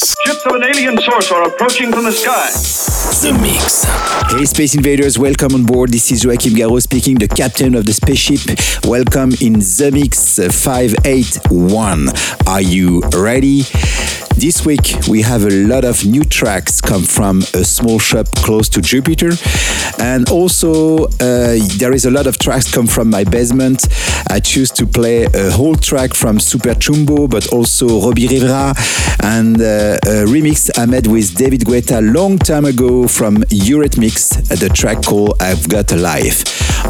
Ships of an alien source are approaching from the sky. The Mix. Hey Space Invaders, welcome on board. This is Joachim Garraud speaking, the captain of the spaceship. Welcome in The Mix uh, 581. Are you ready? This week we have a lot of new tracks come from a small shop close to Jupiter, and also uh, there is a lot of tracks come from my basement. I choose to play a whole track from Super Chumbo, but also Robbie Rivera and uh, a remix I made with David Guetta long time ago from Eurythmics, the track called I've Got a Life.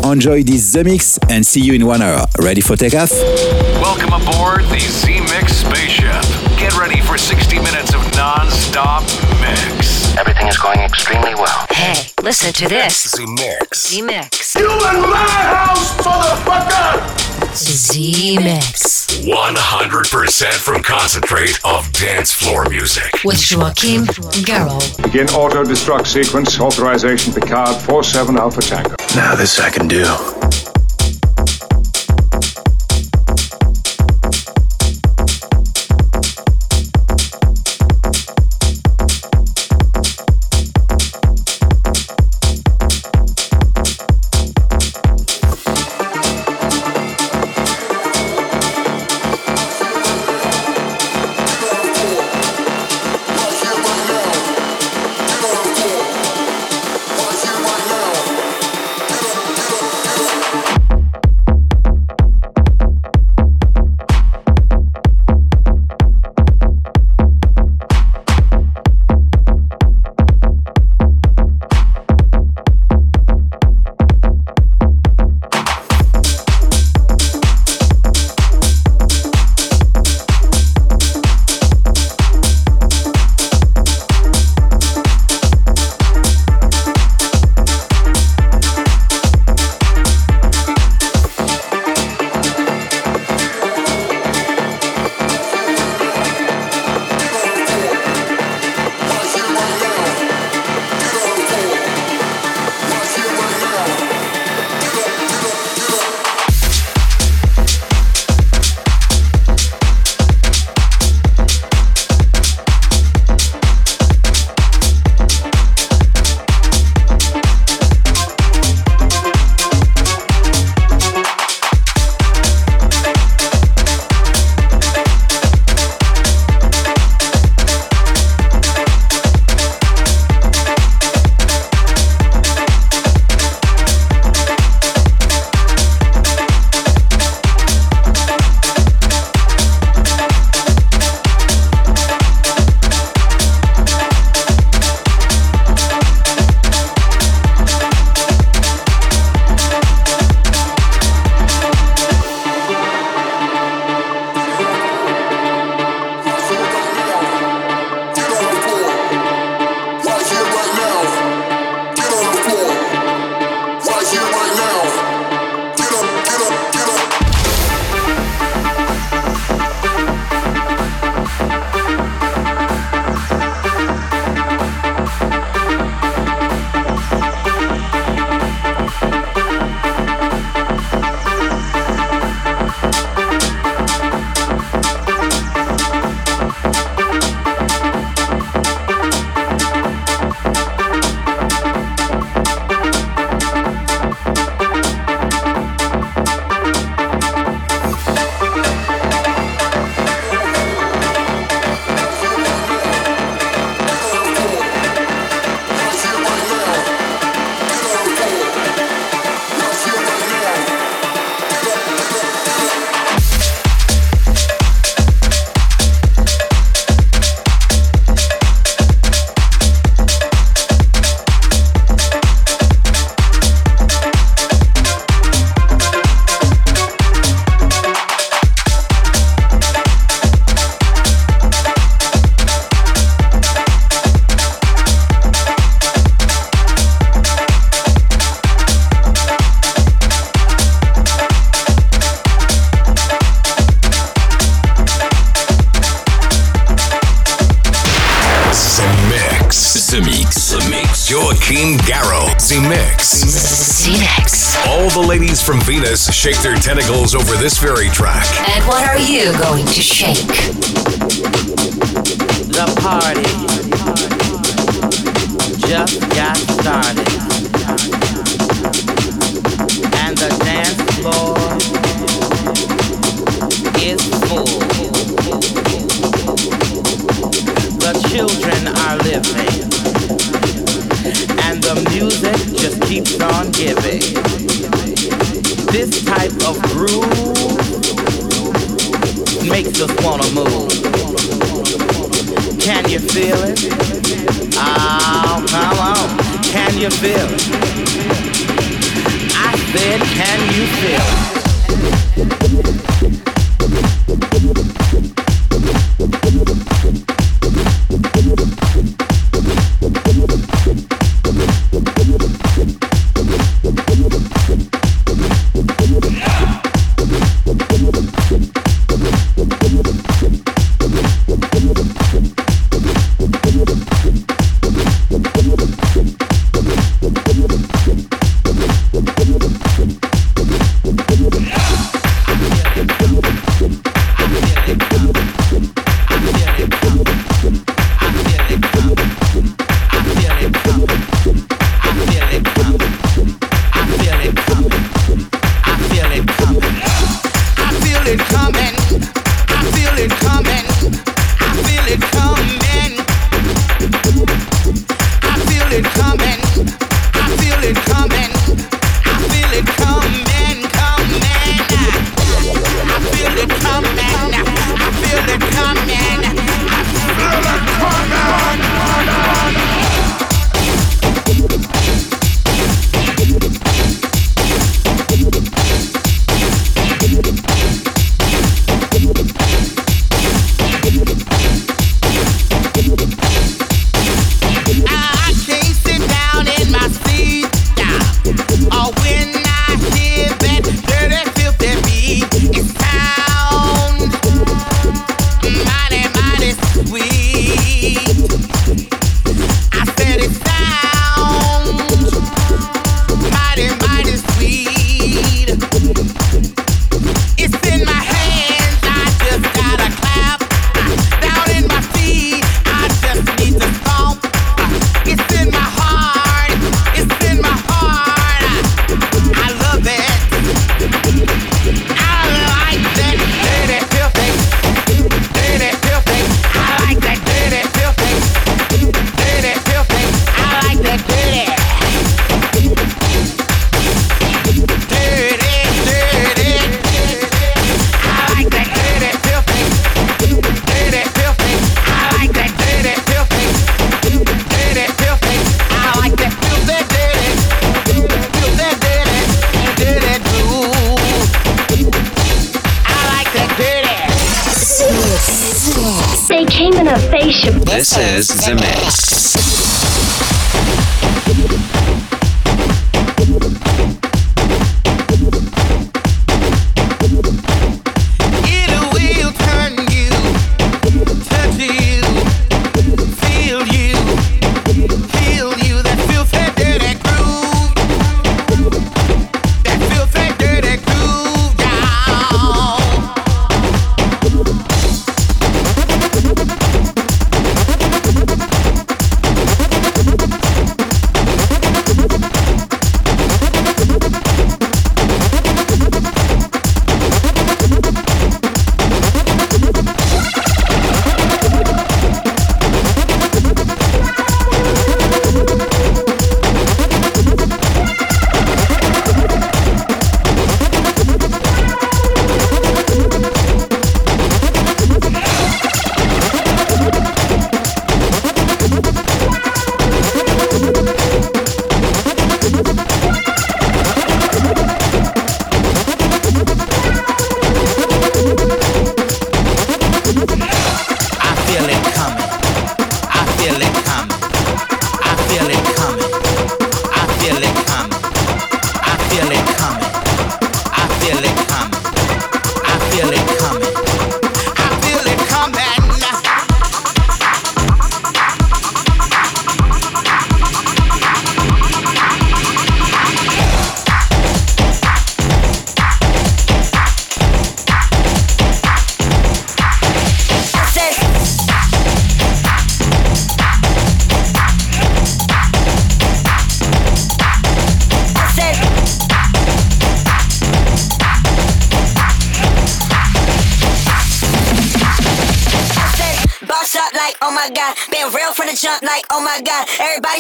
Enjoy this The Mix and see you in one hour. Ready for takeoff? Welcome aboard the Z Mix spaceship. Get ready for 60 minutes of non-stop mix. Everything is going extremely well. Hey, listen to this. The Mix. The Mix. You in my house, motherfucker! Z Mix. 100% from concentrate of dance floor music. With Joachim Garraud. Begin auto destruct sequence. Authorization Picard 47 Alpha Tango. Now this I can do. This very track. And what are you going to shake? The party just got started. And the dance floor is full. The children are living. And the music just keeps on giving. This type of groove us wanna move. Can you feel it? Oh, come on. Can you feel it? I said, can you feel it?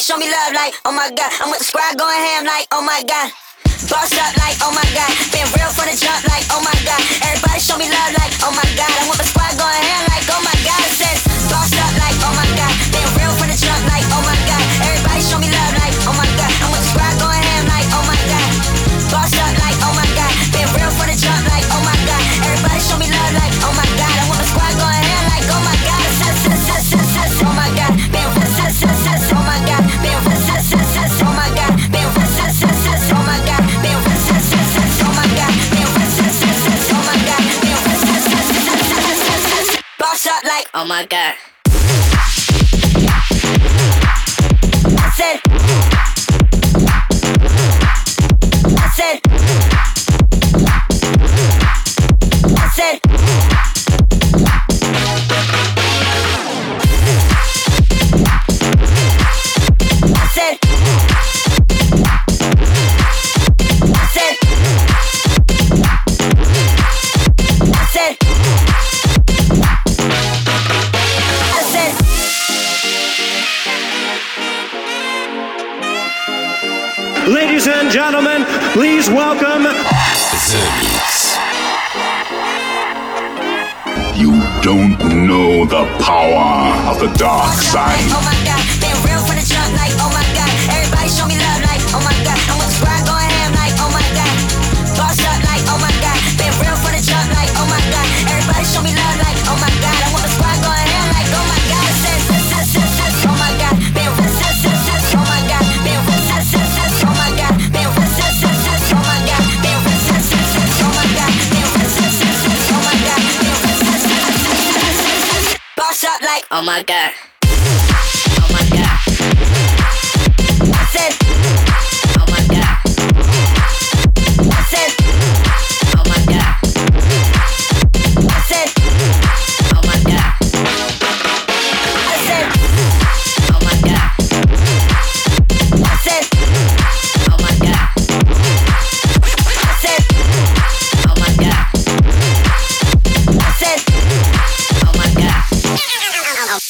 show me love like, oh my god, I'm with Oh my God.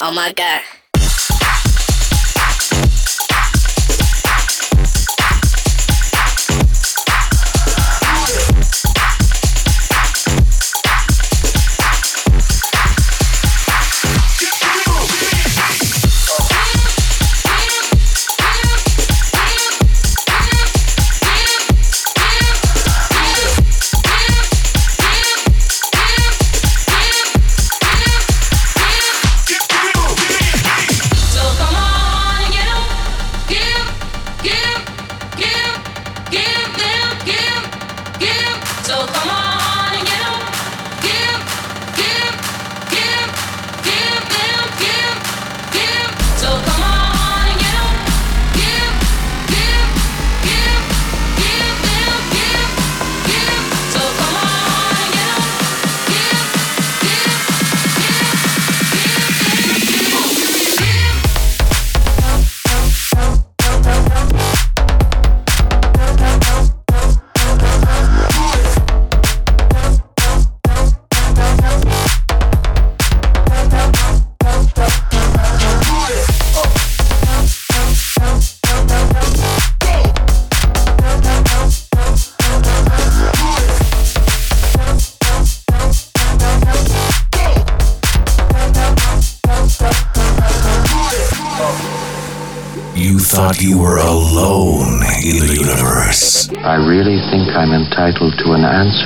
Oh my god.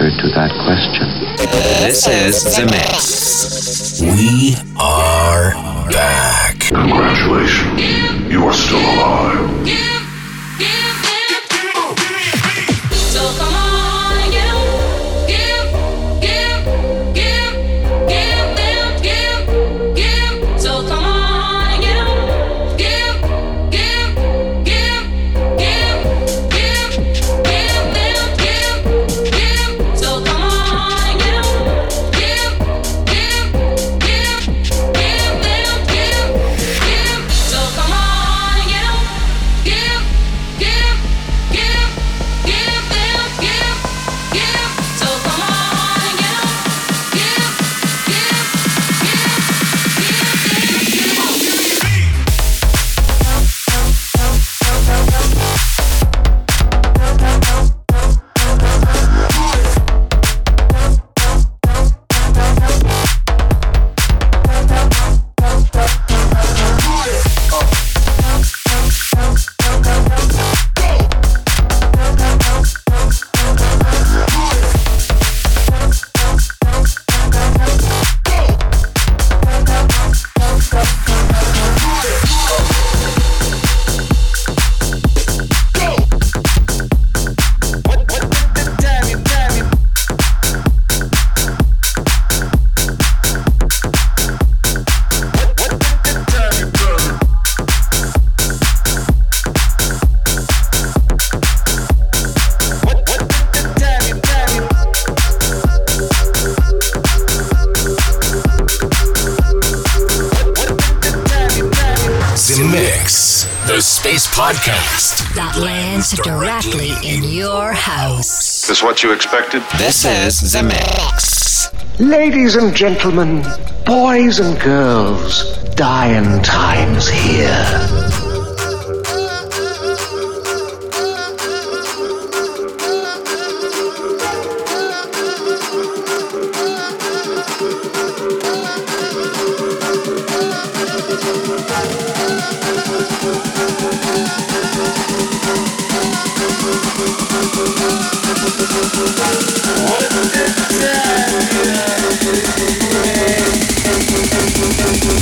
answer to that question. This is The Mix. What you expected? This is The Mix. Ladies and gentlemen, boys and girls, dying times here.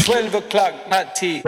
Twelve o'clock, not tea.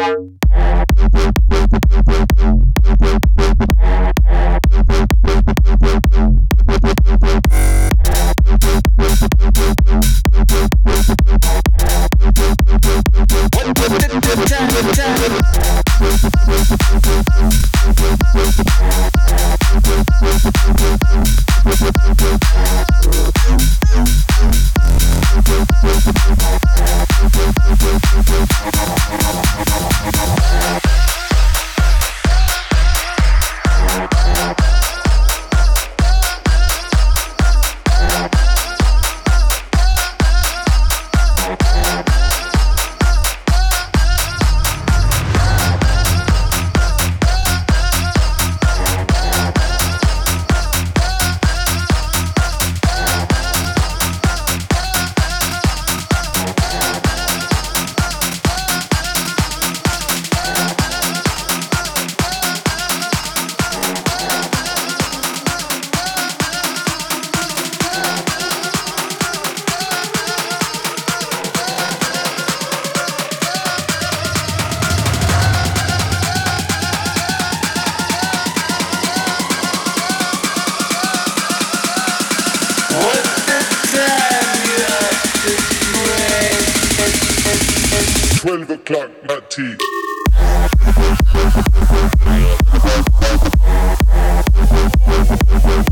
O'clock, not tea. The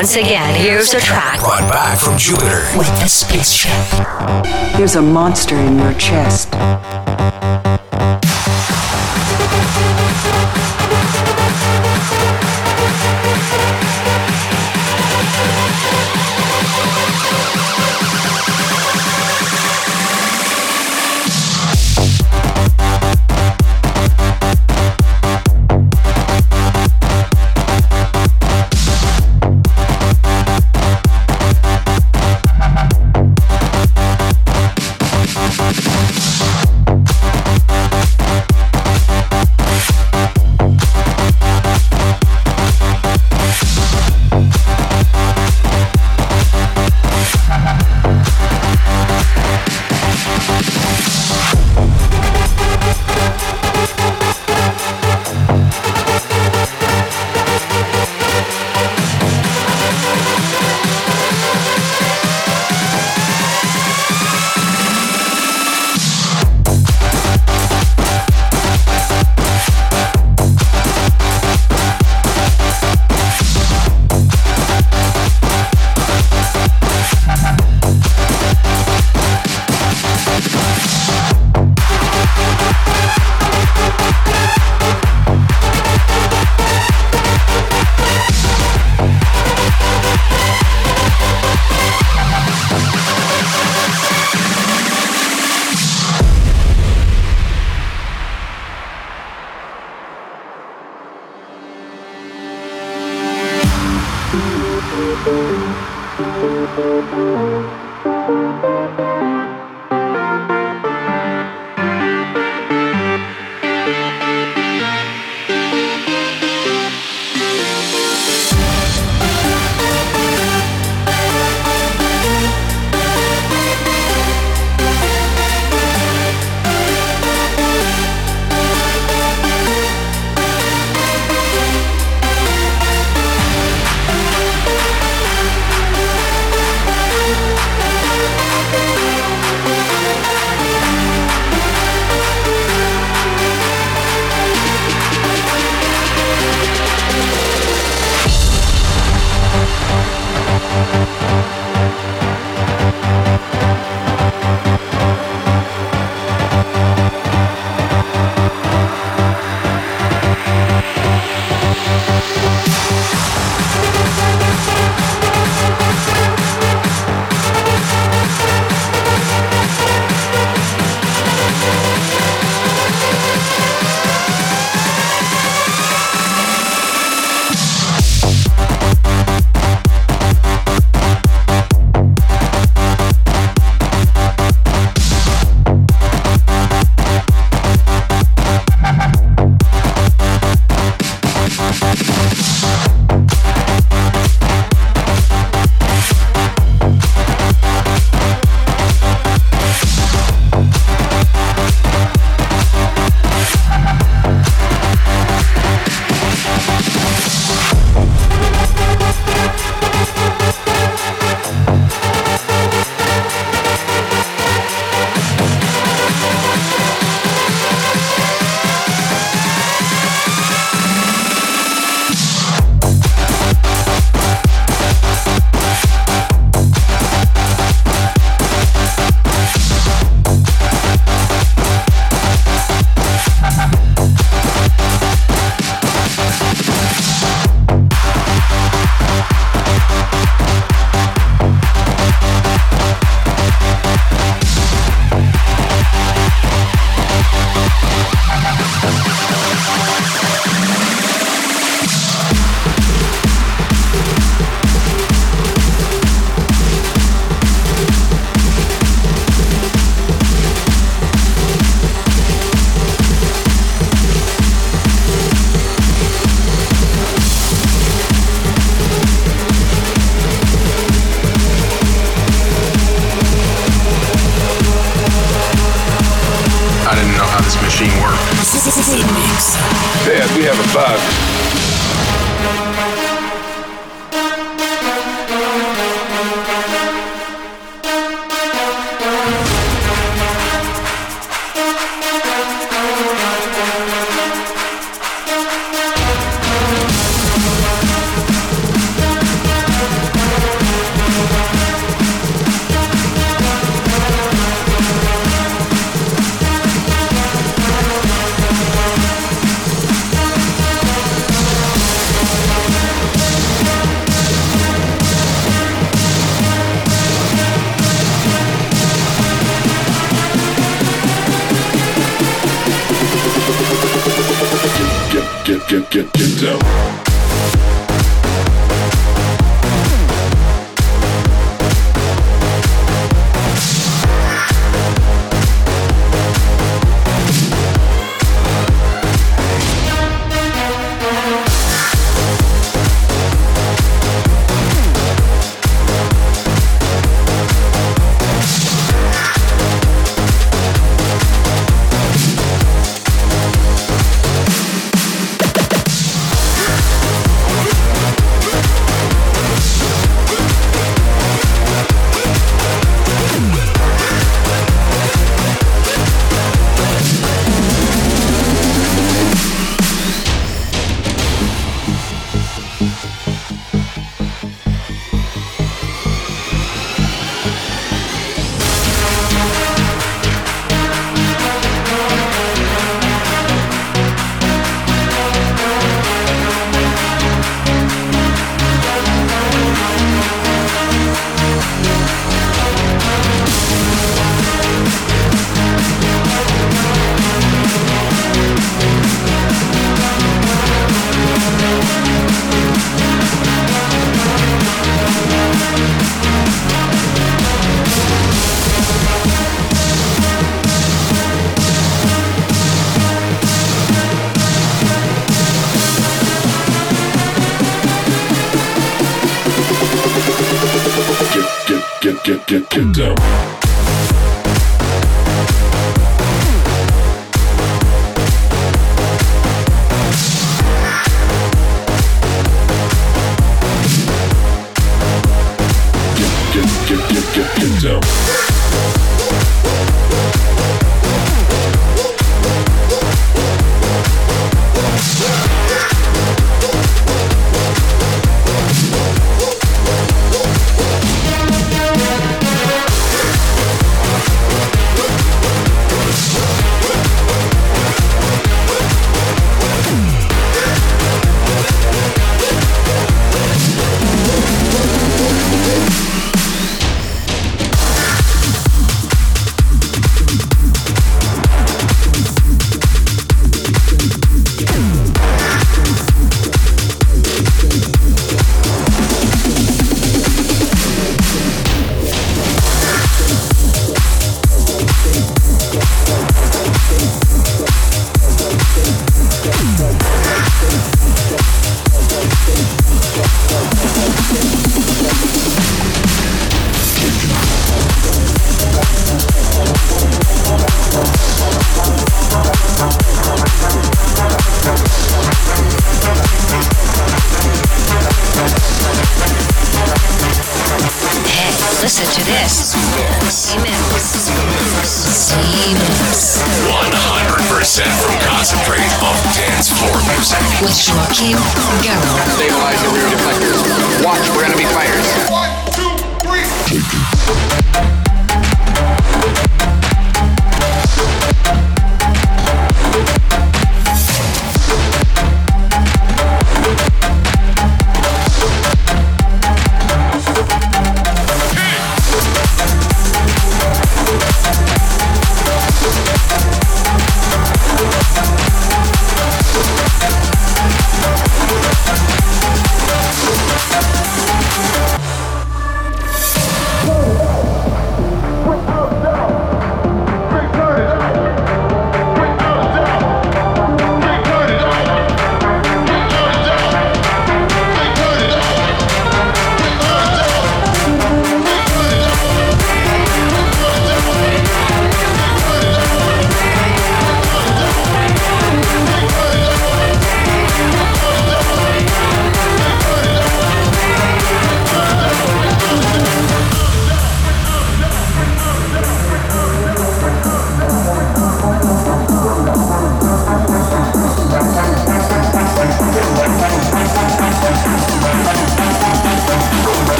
Once again, here's a track Brought back from Jupiter. with a spaceship. There's a monster in your chest.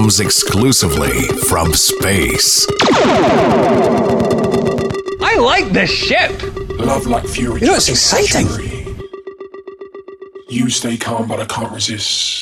comes exclusively from space. I like this ship. Love like fury. You know, it's exciting. You stay calm, but I can't resist.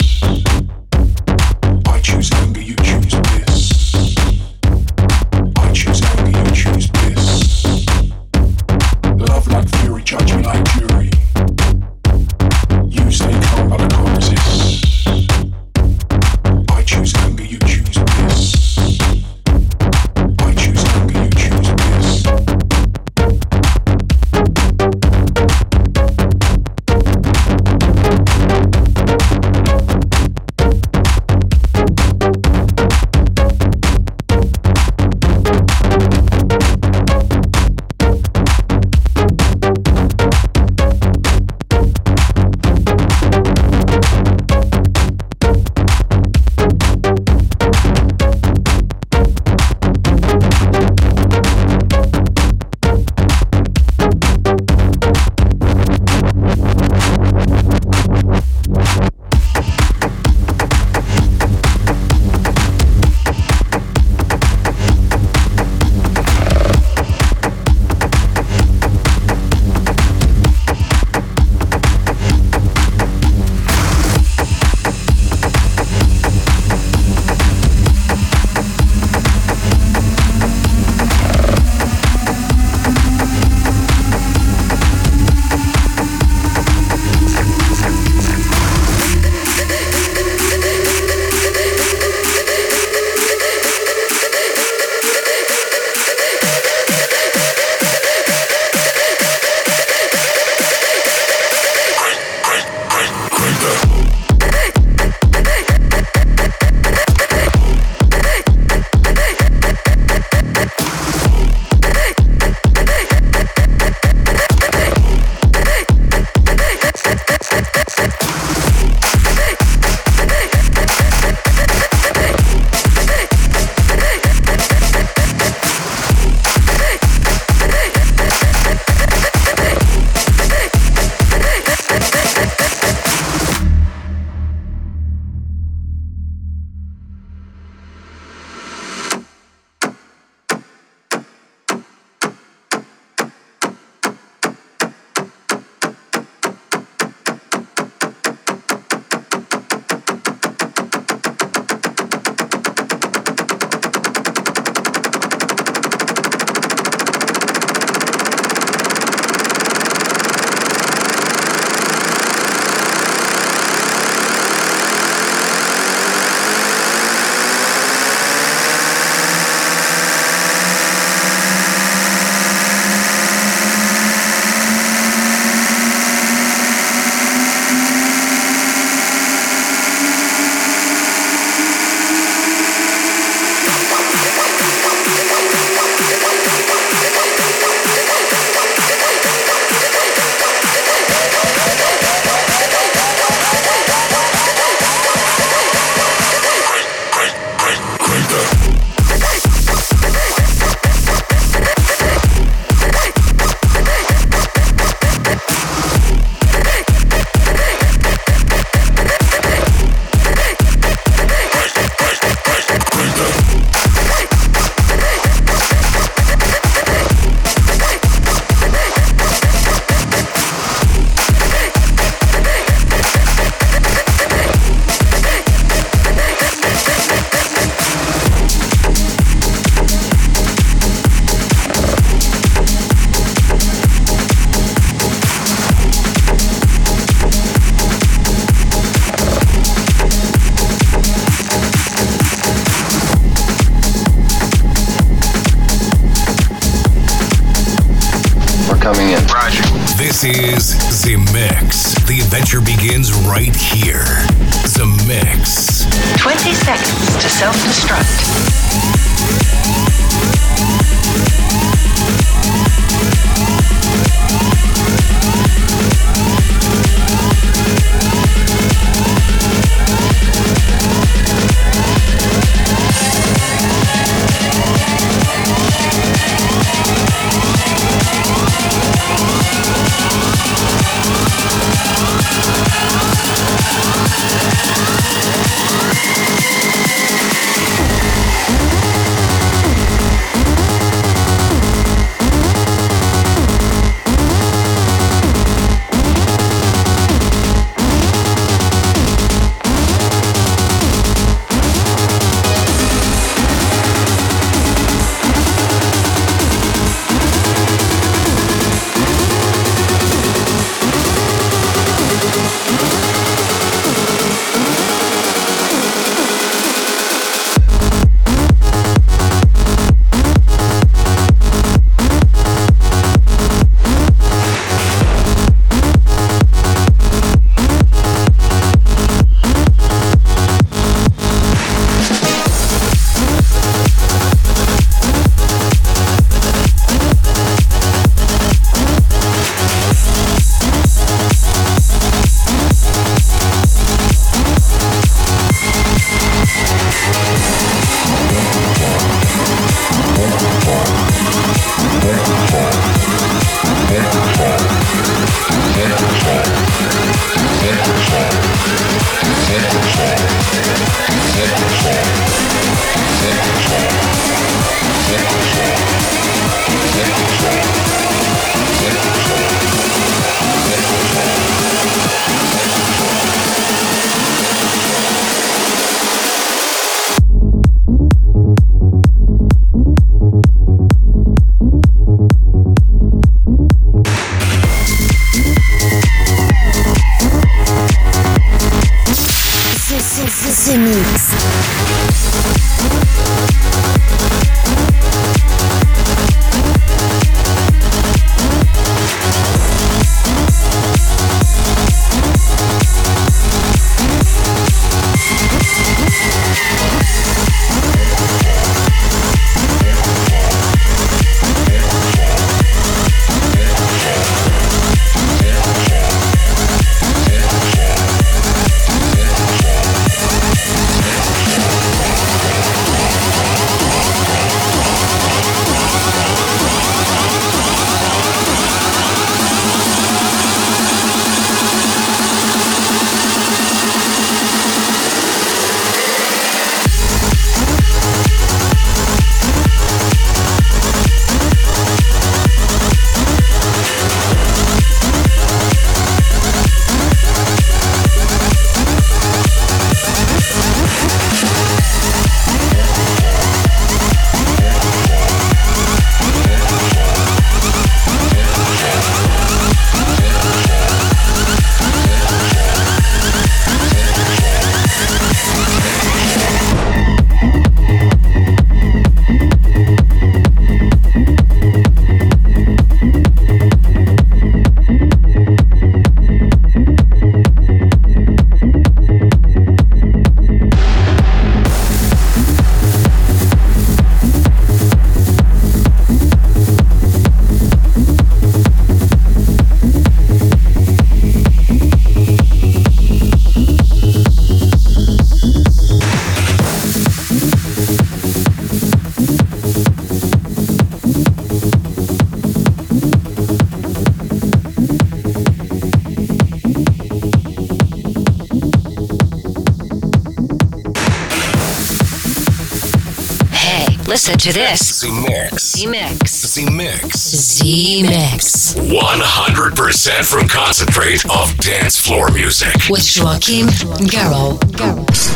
to this. Zemixx. Z Mix. Zemixx. Z Mix. 100% from concentrate of dance floor music. With Joachim Garraud.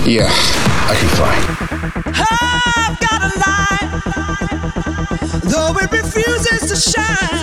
Yeah, I can fly. I've got a light, though it refuses to shine.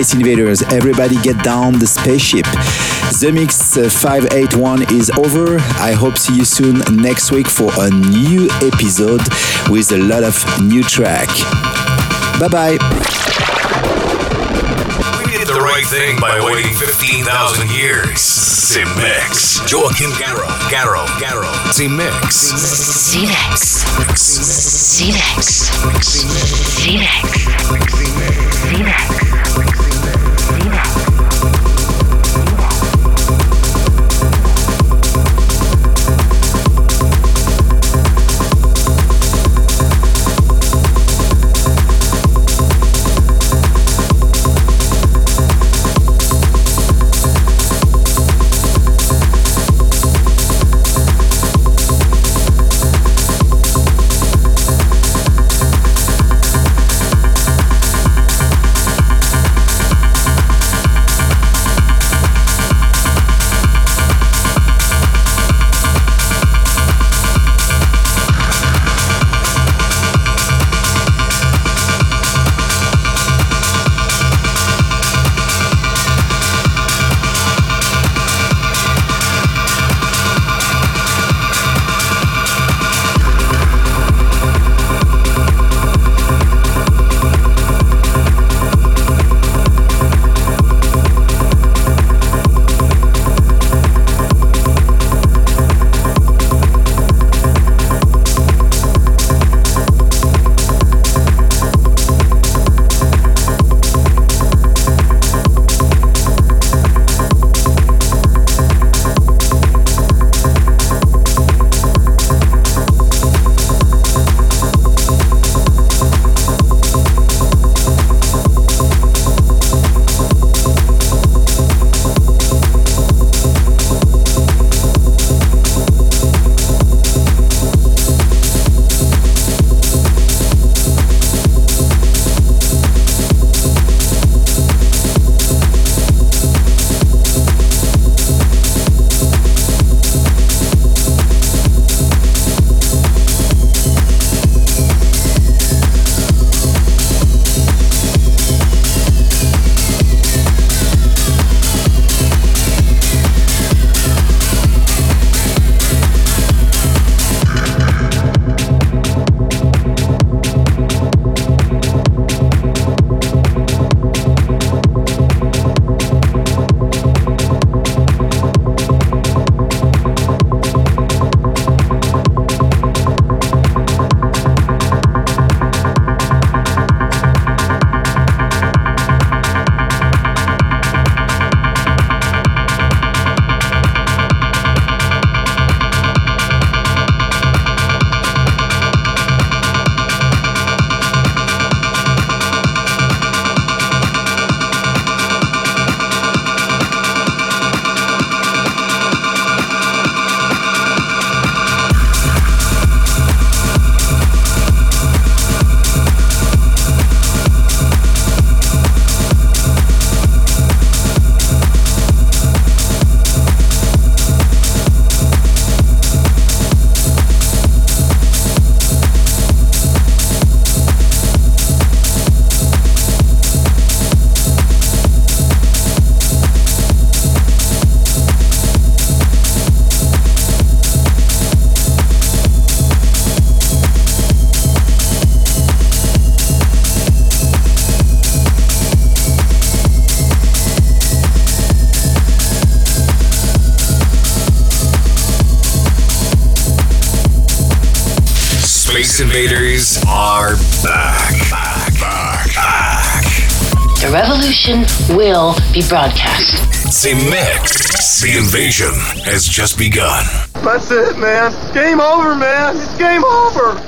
Space Invaders. Everybody get down the spaceship. The Mix uh, 581 is over. I hope see you soon next week for a new episode with a lot of new track. Bye bye. We did the right thing by waiting 15,000 years. Zemixx. Joachim Garraud. Garraud. Garraud. Zemixx. Zemixx. Zemixx. Zemixx. Zemixx. Invaders are back. Back, back, back. The revolution will be broadcast. Zemixx. The invasion has just begun. That's it, man. Game over, man. It's game over.